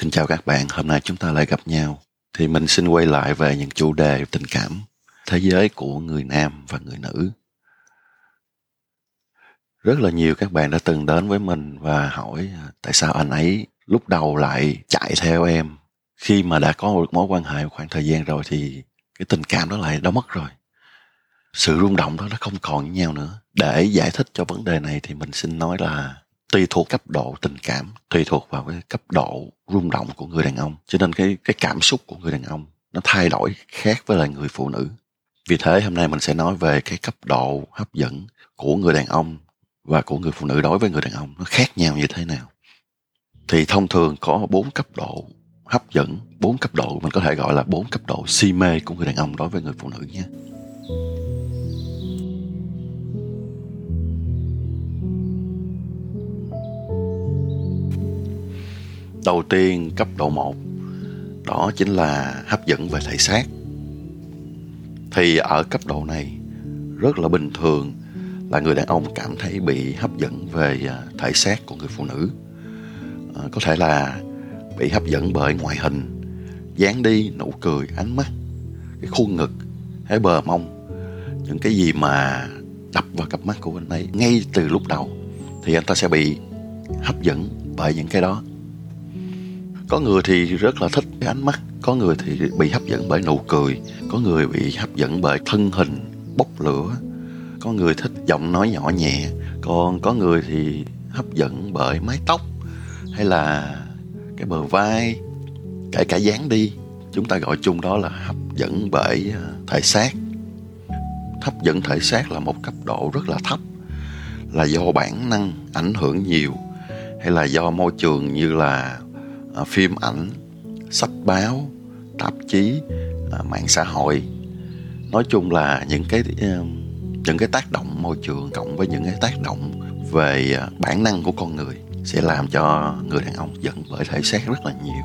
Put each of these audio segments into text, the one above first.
Xin chào các bạn, hôm nay chúng ta lại gặp nhau. Thì mình xin quay lại về những chủ đề tình cảm, thế giới của người nam và người nữ. Rất là nhiều các bạn đã từng đến với mình và hỏi à, tại sao anh ấy lúc đầu lại chạy theo em. Khi mà đã có một mối quan hệ một khoảng thời gian rồi thì cái tình cảm đó lại đã mất rồi. Sự rung động đó nó không còn với nhau nữa. Để giải thích cho vấn đề này thì mình xin nói là tùy thuộc cấp độ tình cảm, tùy thuộc vào cái cấp độ rung động của người đàn ông. Cho nên cái cái cảm xúc của người đàn ông nó thay đổi khác với lại người phụ nữ. Vì thế hôm nay mình sẽ nói về cái cấp độ hấp dẫn của người đàn ông và của người phụ nữ đối với người đàn ông nó khác nhau như thế nào. Thì thông thường có bốn cấp độ hấp dẫn, bốn cấp độ mình có thể gọi là bốn cấp độ si mê của người đàn ông đối với người phụ nữ nhé. Đầu tiên cấp độ 1 đó chính là hấp dẫn về thể xác. Thì ở cấp độ này rất là bình thường là người đàn ông cảm thấy bị hấp dẫn về à, thể xác của người phụ nữ. À, có thể là bị hấp dẫn bởi ngoại hình dáng đi nụ cười ánh mắt cái khuôn ngực cái bờ mông. Những cái gì mà đập vào cặp mắt của anh ấy ngay từ lúc đầu thì anh ta sẽ bị hấp dẫn bởi những cái đó có người thì rất là thích cái ánh mắt, có người thì bị hấp dẫn bởi nụ cười, có người bị hấp dẫn bởi thân hình, bốc lửa. Có người thích giọng nói nhỏ nhẹ, còn có người thì hấp dẫn bởi mái tóc hay là cái bờ vai kể cả dáng đi. Chúng ta gọi chung đó là hấp dẫn bởi à, thể xác. Hấp dẫn thể xác là một cấp độ rất là thấp, là do bản năng ảnh hưởng nhiều hay là do môi trường như là Ờ, phim ảnh, sách báo, tạp chí ờ, mạng xã hội. Nói chung là những cái ờ, những cái tác động môi trường cộng với những cái tác động về bản năng của con người sẽ làm cho người đàn ông giận bởi thể xác rất là nhiều.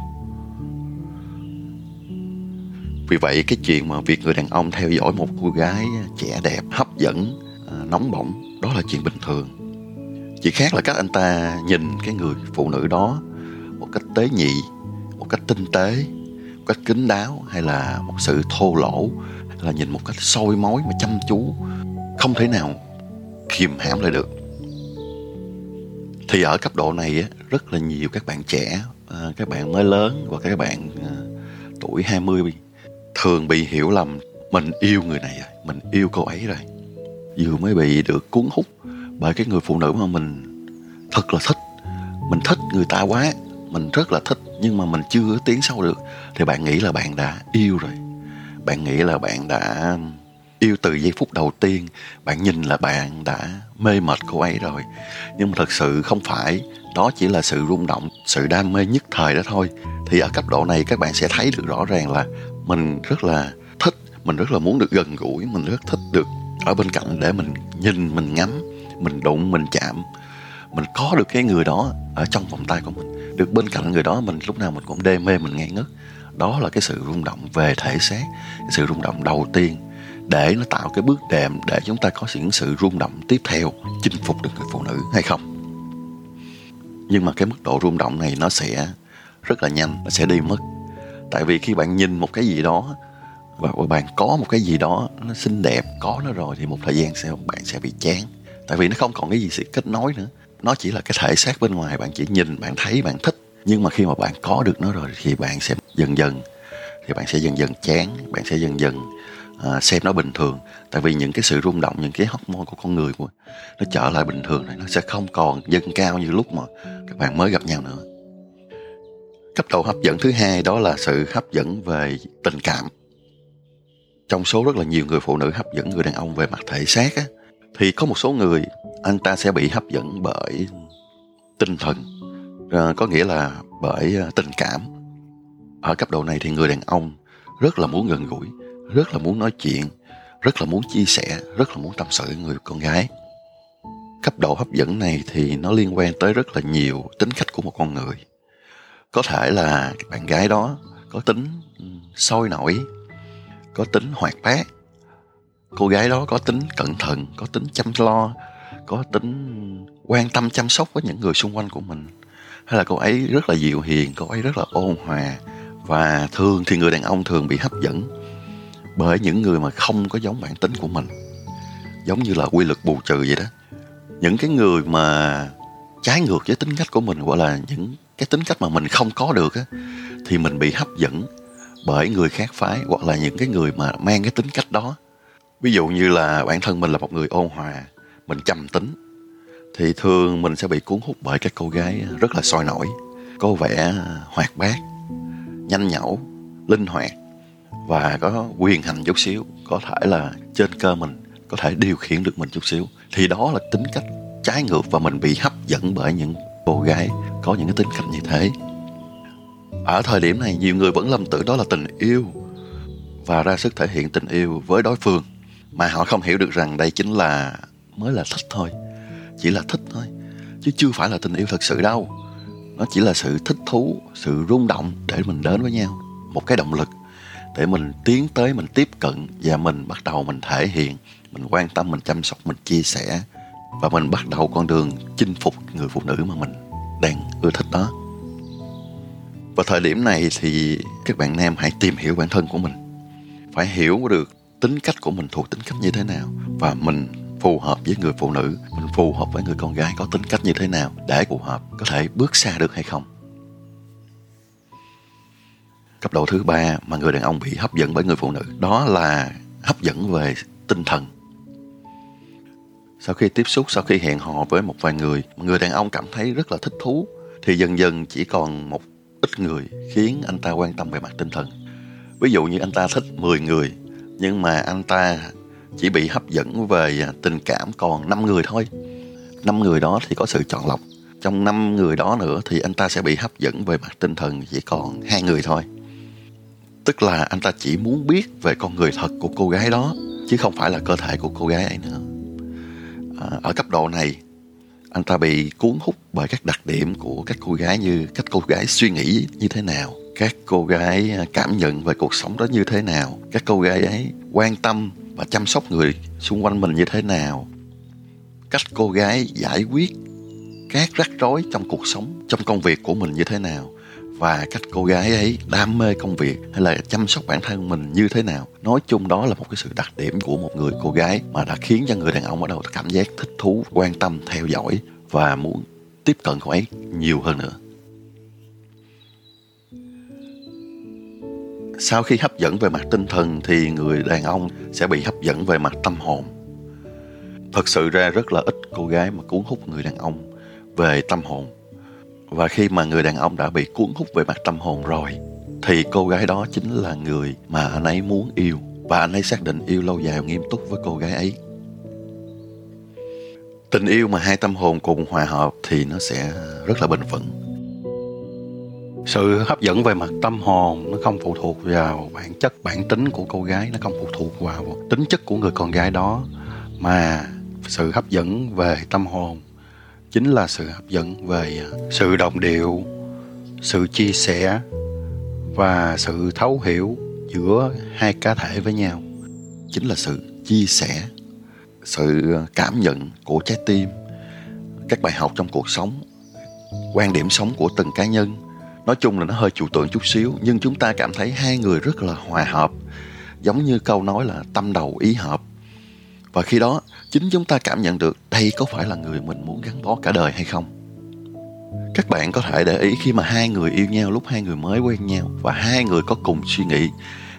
Vì vậy, cái chuyện mà việc người đàn ông theo dõi một cô gái trẻ đẹp, hấp dẫn nóng bỏng, đó là chuyện bình thường. Chỉ khác là các anh ta nhìn cái người phụ nữ đó một cách tế nhị, một cách tinh tế, một cách kín đáo, hay là một sự thô lỗ, hay là nhìn một cách soi mói mà chăm chú, không thể nào kìm hãm lại được. Thì ở cấp độ này rất là nhiều các bạn trẻ à, các bạn mới lớn và các bạn à, tuổi 20 thường bị hiểu lầm, mình yêu người này rồi, mình yêu cô ấy rồi. Vừa mới bị được cuốn hút bởi cái người phụ nữ mà mình thật là thích, mình thích người ta quá mình rất là thích, nhưng mà mình chưa tiến sâu được. Thì bạn nghĩ là bạn đã yêu rồi. Bạn nghĩ là bạn đã yêu từ giây phút đầu tiên. Bạn nhìn là bạn đã mê mệt cô ấy rồi. Nhưng mà thật sự không phải. Đó chỉ là sự rung động, sự đam mê nhất thời đó thôi. Thì ở cấp độ này các bạn sẽ thấy được rõ ràng là mình rất là thích, mình rất là muốn được gần gũi, mình rất thích được ở bên cạnh để mình nhìn, mình ngắm, mình đụng, mình chạm. Mình có được cái người đó ở trong vòng tay của mình được bên cạnh người đó, mình lúc nào mình cũng đê mê, mình ngây ngất. Đó là cái sự rung động về thể xác, cái sự rung động đầu tiên để nó tạo cái bước đệm để chúng ta có những sự rung động tiếp theo, chinh phục được người phụ nữ, hay không? Nhưng mà cái mức độ rung động này nó sẽ rất là nhanh, nó sẽ đi mất. Tại vì khi bạn nhìn một cái gì đó và bạn có một cái gì đó nó xinh đẹp, có nó rồi thì một thời gian sau bạn sẽ bị chán. Tại vì nó không còn cái gì sự kết nối nữa nó chỉ là cái thể xác bên ngoài bạn chỉ nhìn bạn thấy bạn thích. Nhưng mà khi mà bạn có được nó rồi thì bạn sẽ dần dần thì bạn sẽ dần dần chán bạn sẽ dần dần uh, xem nó bình thường. Tại vì những cái sự rung động những cái hormone của con người của nó trở lại bình thường này nó sẽ không còn dâng cao như lúc mà các bạn mới gặp nhau nữa. Cấp độ hấp dẫn thứ hai đó là sự hấp dẫn về tình cảm. Trong số rất là nhiều người phụ nữ hấp dẫn người đàn ông về mặt thể xác á, thì có một số người anh ta sẽ bị hấp dẫn bởi tinh thần. À, có nghĩa là bởi ờ, tình cảm. Ở cấp độ này thì người đàn ông rất là muốn gần gũi rất là muốn nói chuyện rất là muốn chia sẻ rất là muốn tâm sự với người con gái. Cấp độ hấp dẫn này thì nó liên quan tới rất là nhiều tính cách của một con người. Có thể là bạn gái đó có tính ừ, sôi nổi có tính hoạt bát. Cô gái đó có tính cẩn thận có tính chăm lo có tính quan tâm chăm sóc với những người xung quanh của mình. Hay là cô ấy rất là dịu hiền cô ấy rất là ôn hòa. Và thường thì người đàn ông thường bị hấp dẫn bởi những người mà không có giống bản tính của mình. Giống như là quy luật bù trừ vậy đó. Những cái người mà trái ngược với tính cách của mình, gọi là những cái tính cách mà mình không có được á, thì mình bị hấp dẫn bởi người khác phái, hoặc là những cái người mà mang cái tính cách đó. Ví dụ như là bản thân mình là một người ôn hòa mình trầm tính, thì thường mình sẽ bị cuốn hút bởi các cô gái rất là sôi nổi, có vẻ hoạt bát, nhanh nhẩu, linh hoạt và có quyền hành chút xíu. Có thể là trên cơ mình có thể điều khiển được mình chút xíu. Thì đó là tính cách trái ngược và mình bị hấp dẫn bởi những cô gái có những cái tính cách như thế. Ở thời điểm này, nhiều người vẫn lầm tưởng đó là tình yêu và ra sức thể hiện tình yêu với đối phương, mà họ không hiểu được rằng đây chính là mới là thích thôi. Chỉ là thích thôi, chứ chưa phải là tình yêu thật sự đâu. Nó chỉ là sự thích thú, sự rung động để mình đến với nhau. Một cái động lực để mình tiến tới, mình tiếp cận và mình bắt đầu mình thể hiện, mình quan tâm, mình chăm sóc, mình chia sẻ. Và mình bắt đầu con đường chinh phục người phụ nữ mà mình đang ưa thích đó. Và thời điểm này thì các bạn nam hãy tìm hiểu bản thân của mình. Phải hiểu được tính cách của mình thuộc tính cách như thế nào và mình phù hợp với người phụ nữ, mình phù hợp với người con gái có tính cách như thế nào để phù hợp, có thể bước xa được hay không. Cấp độ thứ ba mà người đàn ông bị hấp dẫn bởi người phụ nữ, đó là hấp dẫn về tinh thần. Sau khi tiếp xúc, sau khi hẹn hò với một vài người người đàn ông cảm thấy rất là thích thú, thì dần dần chỉ còn một ít người khiến anh ta quan tâm về mặt tinh thần. Ví dụ như anh ta thích 10 người, nhưng mà anh ta chỉ bị hấp dẫn về à, tình cảm còn 5 người thôi. 5 người đó thì có sự chọn lọc. Trong 5 người đó nữa thì anh ta sẽ bị hấp dẫn về mặt tinh thần chỉ còn hai người thôi. Tức là anh ta chỉ muốn biết về con người thật của cô gái đó chứ không phải là cơ thể của cô gái ấy nữa. À, ở cấp độ này anh ta bị cuốn hút bởi các đặc điểm của các cô gái như cách cô gái suy nghĩ như thế nào các cô gái à, cảm nhận về cuộc sống đó như thế nào các cô gái ấy quan tâm và chăm sóc người xung quanh mình như thế nào. Cách cô gái giải quyết các rắc rối trong cuộc sống, trong công việc của mình như thế nào. Và cách cô gái ấy đam mê công việc hay là chăm sóc bản thân mình như thế nào. Nói chung đó là một cái sự đặc điểm của một người cô gái mà đã khiến cho người đàn ông ở đâu cảm giác thích thú, quan tâm, theo dõi và muốn tiếp cận cô ấy nhiều hơn nữa. Sau khi hấp dẫn về mặt tinh thần thì người đàn ông sẽ bị hấp dẫn về mặt tâm hồn. Thật sự ra rất là ít cô gái mà cuốn hút người đàn ông về tâm hồn. Và khi mà người đàn ông đã bị cuốn hút về mặt tâm hồn rồi, thì cô gái đó chính là người mà anh ấy muốn yêu. Và anh ấy xác định yêu lâu dài và nghiêm túc với cô gái ấy. Tình yêu mà hai tâm hồn cùng hòa hợp thì nó sẽ rất là bền vững sự hấp dẫn về mặt tâm hồn nó không phụ thuộc vào bản chất, bản tính của cô gái, nó không phụ thuộc vào tính chất của người con gái đó. Mà sự hấp dẫn về tâm hồn chính là sự hấp dẫn về sự đồng điệu, sự chia sẻ và sự thấu hiểu giữa hai cá thể với nhau. Chính là sự chia sẻ, sự cảm nhận của trái tim, các bài học trong cuộc sống, quan điểm sống của từng cá nhân nói chung là nó hơi trừu tượng chút xíu, nhưng chúng ta cảm thấy hai người rất là hòa hợp, giống như câu nói là tâm đầu ý hợp. Và khi đó, chính chúng ta cảm nhận được đây có phải là người mình muốn gắn bó cả đời hay không? Các bạn có thể để ý khi mà hai người yêu nhau, lúc hai người mới quen nhau và hai người có cùng suy nghĩ,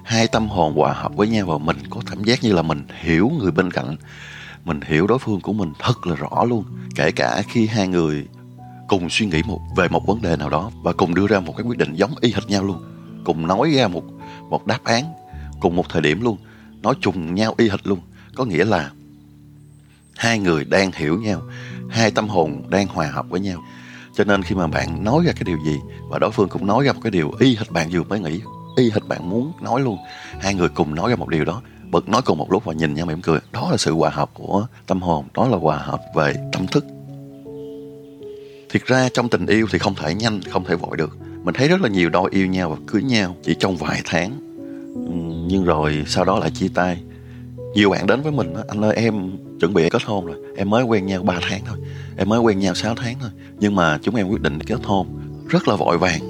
hai tâm hồn hòa hợp với nhau và mình có cảm giác như là mình hiểu người bên cạnh, mình hiểu đối phương của mình thật là rõ luôn, kể cả khi hai người cùng suy nghĩ một, về một vấn đề nào đó và cùng đưa ra một cái quyết định giống y hệt nhau luôn. Cùng nói ra một một đáp án, cùng một thời điểm luôn. Nói trùng nhau y hệt luôn. Có nghĩa là hai người đang hiểu nhau, hai tâm hồn đang hòa hợp với nhau. Cho nên khi mà bạn nói ra cái điều gì và đối phương cũng nói ra một cái điều y hệt bạn vừa mới nghĩ, y hệt bạn muốn nói luôn, hai người cùng nói ra một điều đó, bật nói cùng một lúc và nhìn nhau mỉm cười. Đó là sự hòa hợp của tâm hồn, đó là hòa hợp về tâm thức. Thiệt ra trong tình yêu thì không thể nhanh, không thể vội được. Mình thấy rất là nhiều đôi yêu nhau và cưới nhau chỉ trong vài tháng. Ừ, nhưng rồi sau đó lại chia tay. Nhiều bạn đến với mình, anh ơi em chuẩn bị kết hôn rồi em mới quen nhau 3 tháng thôi em mới quen nhau 6 tháng thôi nhưng mà chúng em quyết định kết hôn rất là vội vàng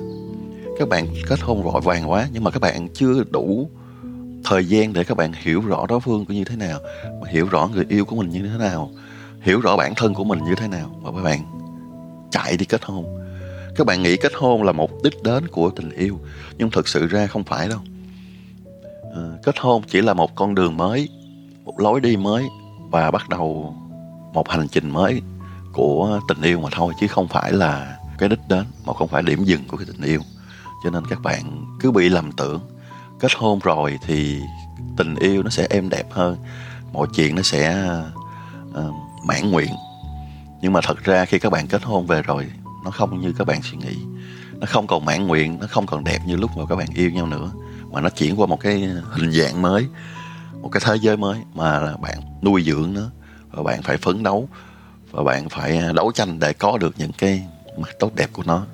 các bạn kết hôn vội vàng quá nhưng mà các bạn chưa đủ thời gian để các bạn hiểu rõ đối phương của như thế nào hiểu rõ người yêu của mình như thế nào hiểu rõ bản thân của mình như thế nào và các bạn chạy đi kết hôn. Các bạn nghĩ kết hôn là mục đích đến của tình yêu nhưng thực sự ra không phải đâu. À, kết hôn chỉ là một con đường mới một lối đi mới và bắt đầu một hành trình mới của tình yêu mà thôi chứ không phải là cái đích đến mà không phải điểm dừng của cái tình yêu. Cho nên các bạn cứ bị lầm tưởng kết hôn rồi thì tình yêu nó sẽ êm đẹp hơn mọi chuyện nó sẽ uh, mãn nguyện nhưng mà thật ra khi các bạn kết hôn về rồi, nó không như các bạn suy nghĩ. Nó không còn mãn nguyện, nó không còn đẹp như lúc mà các bạn yêu nhau nữa. Mà nó chuyển qua một cái hình dạng mới, một cái thế giới mới mà là bạn nuôi dưỡng nó. Và bạn phải phấn đấu, và bạn phải đấu tranh để có được những cái mặt tốt đẹp của nó.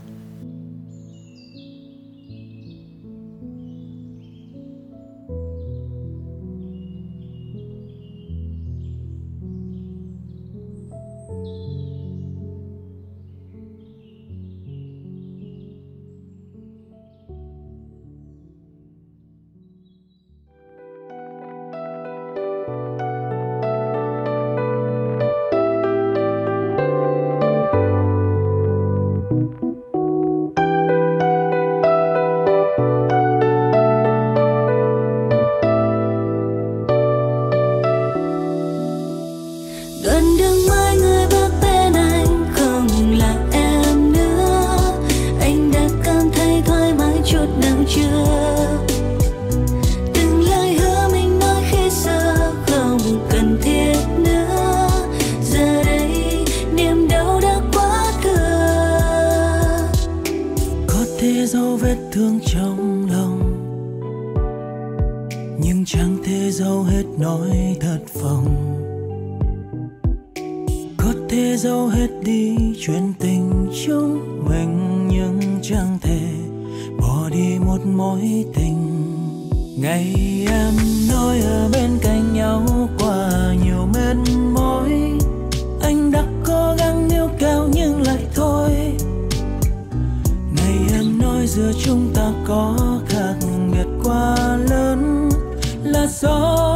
dấu vết thương trong lòng. Nhưng chẳng thể giấu hết nỗi thất vọng. Có thể giấu hết đi chuyện tình chúng mình nhưng chẳng thể bỏ đi một mối tình. Ngày em nói ở bên có khác biệt quá lớn là do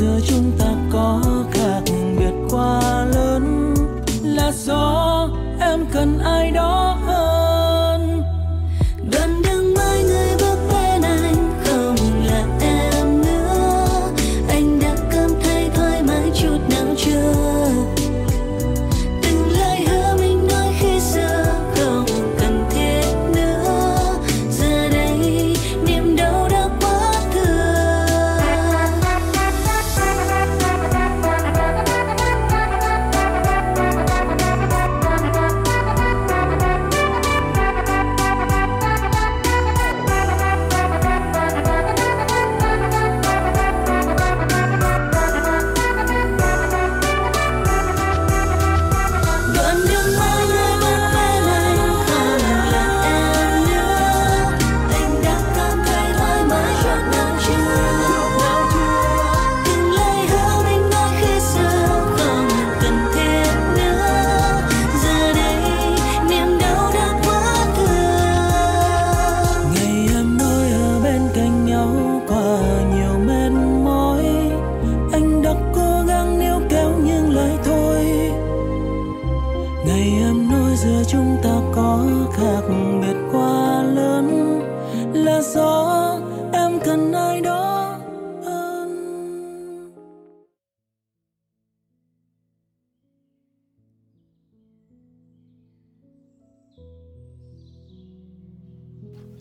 giờ chúng ta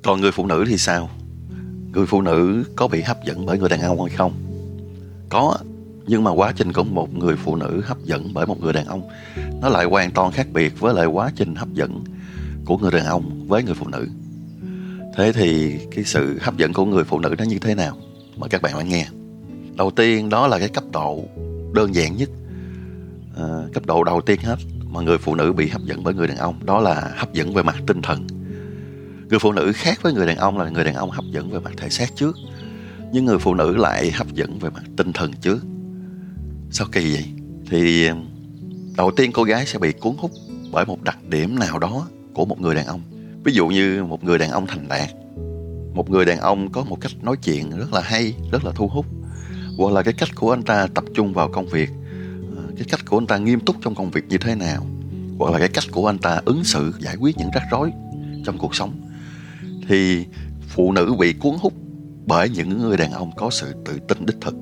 còn người phụ nữ thì sao? Người phụ nữ có bị hấp dẫn bởi người đàn ông hay không? Có nhưng mà quá trình của một người phụ nữ hấp dẫn bởi một người đàn ông nó lại hoàn toàn khác biệt với lại quá trình hấp dẫn của người đàn ông với người phụ nữ. Thế thì cái sự hấp dẫn của người phụ nữ nó như thế nào? Mời các bạn lắng nghe. Đầu tiên đó là cái cấp độ đơn giản nhất. À, cấp độ đầu tiên hết mà người phụ nữ bị hấp dẫn bởi người đàn ông đó là hấp dẫn về mặt tinh thần người phụ nữ khác với người đàn ông là người đàn ông hấp dẫn về mặt thể xác trước, nhưng người phụ nữ lại hấp dẫn về mặt tinh thần trước. Sao kỳ vậy? Thì, đầu tiên cô gái sẽ bị cuốn hút bởi một đặc điểm nào đó của một người đàn ông. Ví dụ như một người đàn ông thành đạt. Một người đàn ông có một cách nói chuyện rất là hay, rất là thu hút. Hoặc là cái cách của anh ta tập trung vào công việc ờ, cái cách của anh ta nghiêm túc trong công việc như thế nào. Hoặc là cái cách của anh ta ứng xử, giải quyết những rắc rối trong cuộc sống thì phụ nữ bị cuốn hút bởi những người đàn ông có sự tự tin đích thực.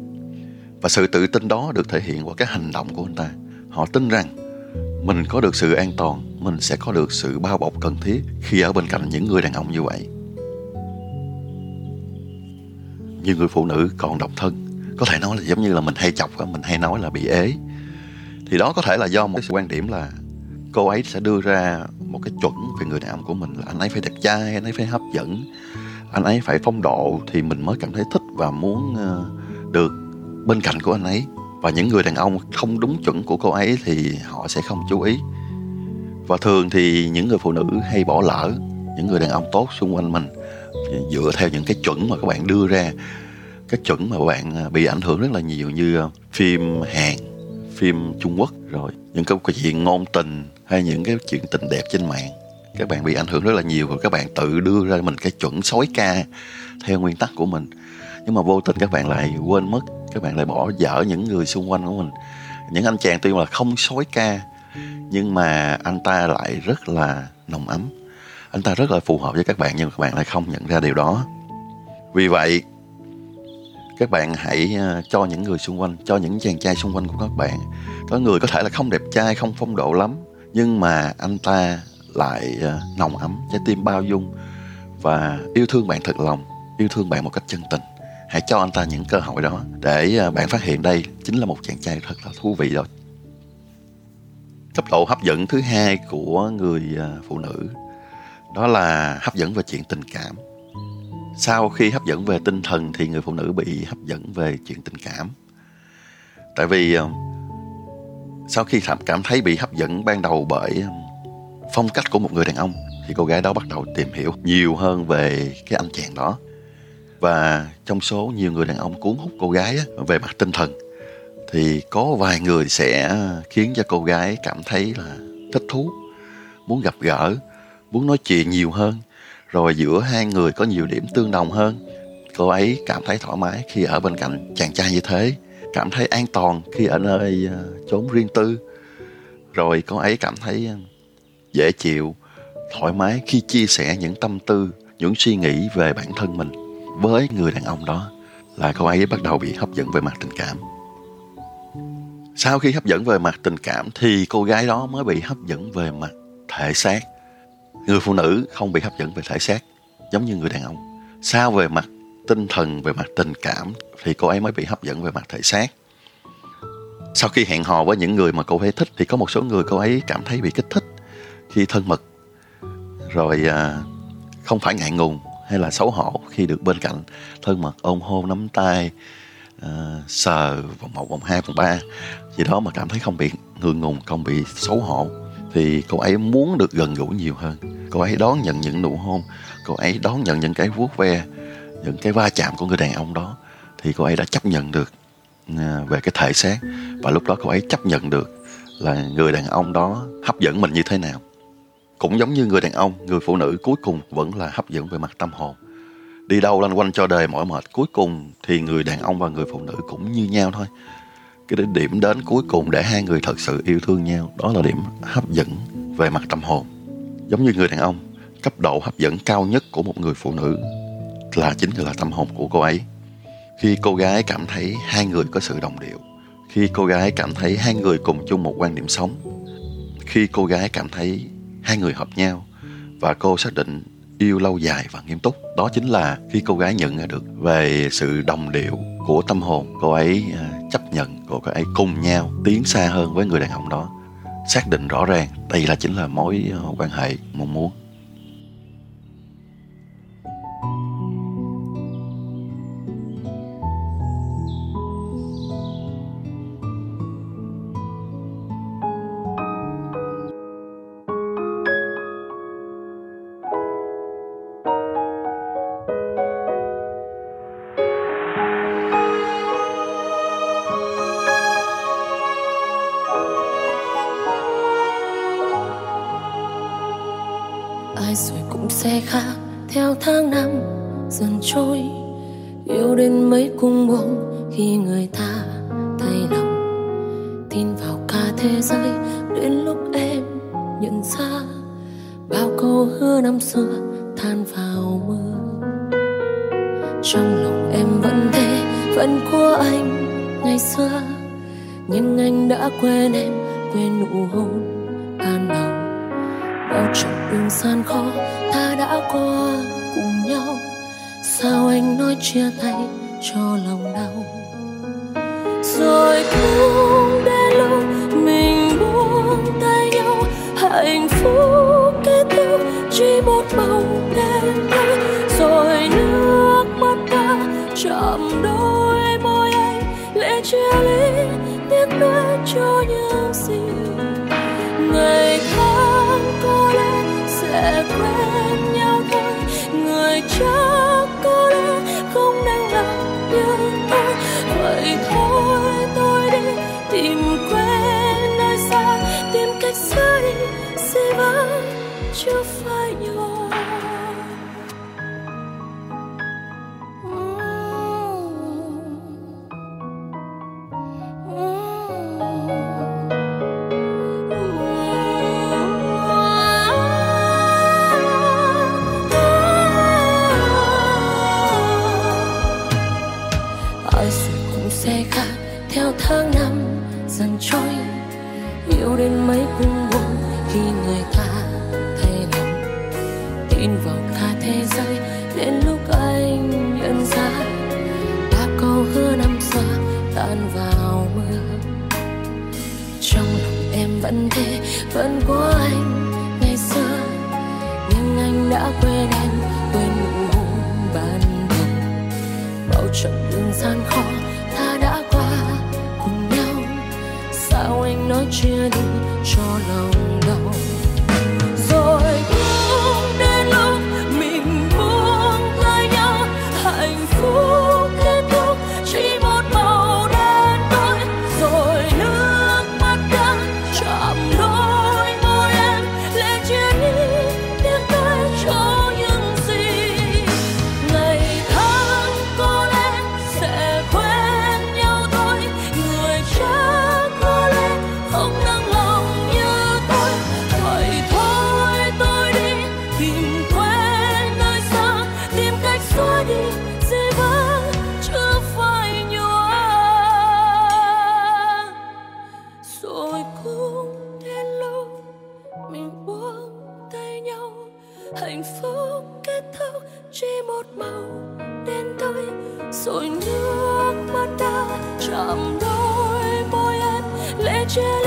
Và sự tự tin đó được thể hiện qua cái hành động của anh ta. Họ tin rằng mình có được sự an toàn, mình sẽ có được sự bao bọc cần thiết khi ở bên cạnh những người đàn ông như vậy. Nhiều người phụ nữ còn độc thân. Có thể nói là giống như là mình hay chọc, mình hay nói là bị ế. Thì đó có thể là do một cái quan điểm là cô ấy sẽ đưa ra một cái chuẩn về người đàn ông của mình là anh ấy phải đẹp trai anh ấy phải hấp dẫn anh ấy phải phong độ thì mình mới cảm thấy thích và muốn ờ, được bên cạnh của anh ấy. Và những người đàn ông không đúng chuẩn của cô ấy thì họ sẽ không chú ý. Và thường thì những người phụ nữ hay bỏ lỡ những người đàn ông tốt xung quanh mình. Dựa theo những cái chuẩn mà các bạn đưa ra cái chuẩn mà bạn ờ, bị ảnh hưởng rất là nhiều như ờ, phim Hàn, phim Trung Quốc rồi những cái chuyện ngôn tình hay những cái chuyện tình đẹp trên mạng. Các bạn bị ảnh hưởng rất là nhiều rồi các bạn tự đưa ra mình cái chuẩn sói ca theo nguyên tắc của mình. Nhưng mà vô tình các bạn lại quên mất, các bạn lại bỏ dở những người xung quanh của mình. Những anh chàng tuy là không sói ca, nhưng mà anh ta lại rất là nồng ấm. Anh ta rất là phù hợp với các bạn nhưng mà các bạn lại không nhận ra điều đó. Vì vậy, các bạn hãy ờ, cho những người xung quanh, cho những chàng trai xung quanh của các bạn. Có người có thể là không đẹp trai, không phong độ lắm nhưng mà anh ta lại ờ, nồng ấm, trái tim bao dung và yêu thương bạn thật lòng, yêu thương bạn một cách chân tình. Hãy cho anh ta những cơ hội đó để ờ, bạn phát hiện đây chính là một chàng trai thật là thú vị rồi. Cấp độ hấp dẫn thứ hai của người ờ, phụ nữ, đó là hấp dẫn về chuyện tình cảm. Sau khi hấp dẫn về tinh thần thì người phụ nữ bị hấp dẫn về chuyện tình cảm. Tại vì sau khi cảm thấy bị hấp dẫn ban đầu bởi um, phong cách của một người đàn ông, thì cô gái đó bắt đầu tìm hiểu nhiều hơn về cái anh chàng đó. Và trong số nhiều người đàn ông cuốn hút cô gái về mặt tinh thần, thì có vài người sẽ khiến cho cô gái cảm thấy là thích thú, muốn gặp gỡ, muốn nói chuyện nhiều hơn. Rồi giữa hai người có nhiều điểm tương đồng hơn. Cô ấy cảm thấy thoải mái khi ở bên cạnh chàng trai như thế cảm thấy an toàn khi ở nơi ờ, chốn riêng tư. Rồi cô ấy cảm thấy ờ, dễ chịu, thoải mái khi chia sẻ những tâm tư, những suy nghĩ về bản thân mình với người đàn ông đó, là cô ấy bắt đầu bị hấp dẫn về mặt tình cảm. Sau khi hấp dẫn về mặt tình cảm thì cô gái đó mới bị hấp dẫn về mặt thể xác. Người phụ nữ không bị hấp dẫn về thể xác, giống như người đàn ông. Sao về mặt tinh thần về mặt tình cảm thì cô ấy mới bị hấp dẫn về mặt thể xác. Sau khi hẹn hò với những người mà cô ấy thích thì có một số người cô ấy cảm thấy bị kích thích khi thân mật. Rồi à, không phải ngại ngùng hay là xấu hổ khi được bên cạnh thân mật ôm hôn nắm tay à, sờ vòng một vòng hai vòng ba. Gì đó mà cảm thấy không bị ngượng ngùng không bị xấu hổ thì cô ấy muốn được gần gũi nhiều hơn. Cô ấy đón nhận những nụ hôn cô ấy đón nhận những cái vuốt ve những cái va chạm của người đàn ông đó, thì cô ấy đã chấp nhận được à, về cái thể xác. Và lúc đó cô ấy chấp nhận được là người đàn ông đó hấp dẫn mình như thế nào. Cũng giống như người đàn ông, người phụ nữ cuối cùng vẫn là hấp dẫn về mặt tâm hồn. Đi đâu lanh quanh cho đời mỏi mệt, cuối cùng thì người đàn ông và người phụ nữ cũng như nhau thôi. Cái điểm đến cuối cùng để hai người thật sự yêu thương nhau, đó là điểm hấp dẫn về mặt tâm hồn. Giống như người đàn ông, cấp độ hấp dẫn cao nhất của một người phụ nữ là chính là tâm hồn của cô ấy. Khi cô gái cảm thấy hai người có sự đồng điệu, khi cô gái cảm thấy hai người cùng chung một quan điểm sống, khi cô gái cảm thấy hai người hợp nhau và cô xác định yêu lâu dài và nghiêm túc, đó chính là khi cô gái nhận ra được về sự đồng điệu của tâm hồn, cô ấy à, chấp nhận, cô ấy cùng nhau tiến xa hơn với người đàn ông đó, xác định rõ ràng đây là chính là mối à, quan hệ mong muốn. Mấy cung buông khi người ta thay lòng. Tin vào cả thế giới, đến lúc em nhận ra bao câu hứa năm xưa than vào mưa. Trong lòng em vẫn thế, vẫn của anh ngày xưa. Nhưng anh đã quên em, quên nụ hôn ban đầu bao chặng đường gian khó ta đã qua cùng nhau. Sao anh nói chia tay? Cho lòng đau. Rồi cũng đến lúc mình buông tay nhau. Hạnh phúc kết thúc chỉ một bóng đen thôi. Rồi nước mắt ta chạm đôi môi anh. Lệ chia ly tiếc nuối cho những gì ngày tháng có lẽ sẽ quên nhau thôi. Người chắc dễ vắng chưa nói chia đi cho lòng đau. Hạnh phúc kết thúc chỉ một màu đen tối rồi nước mắt đã chạm đôi môi em, lệ chia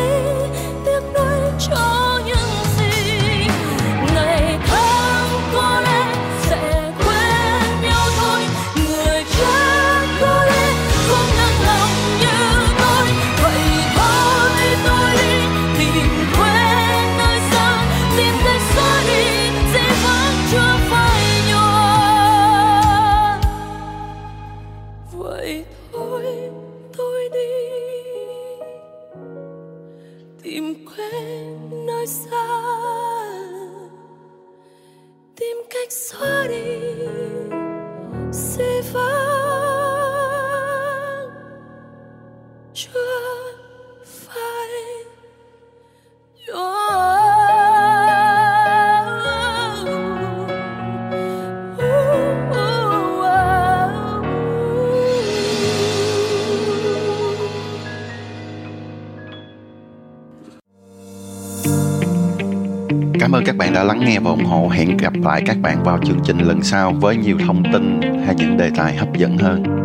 tìm bạn đã lắng nghe và ủng hộ. Hẹn gặp lại các bạn vào chương trình lần sau với nhiều thông tin hay những đề tài hấp dẫn hơn.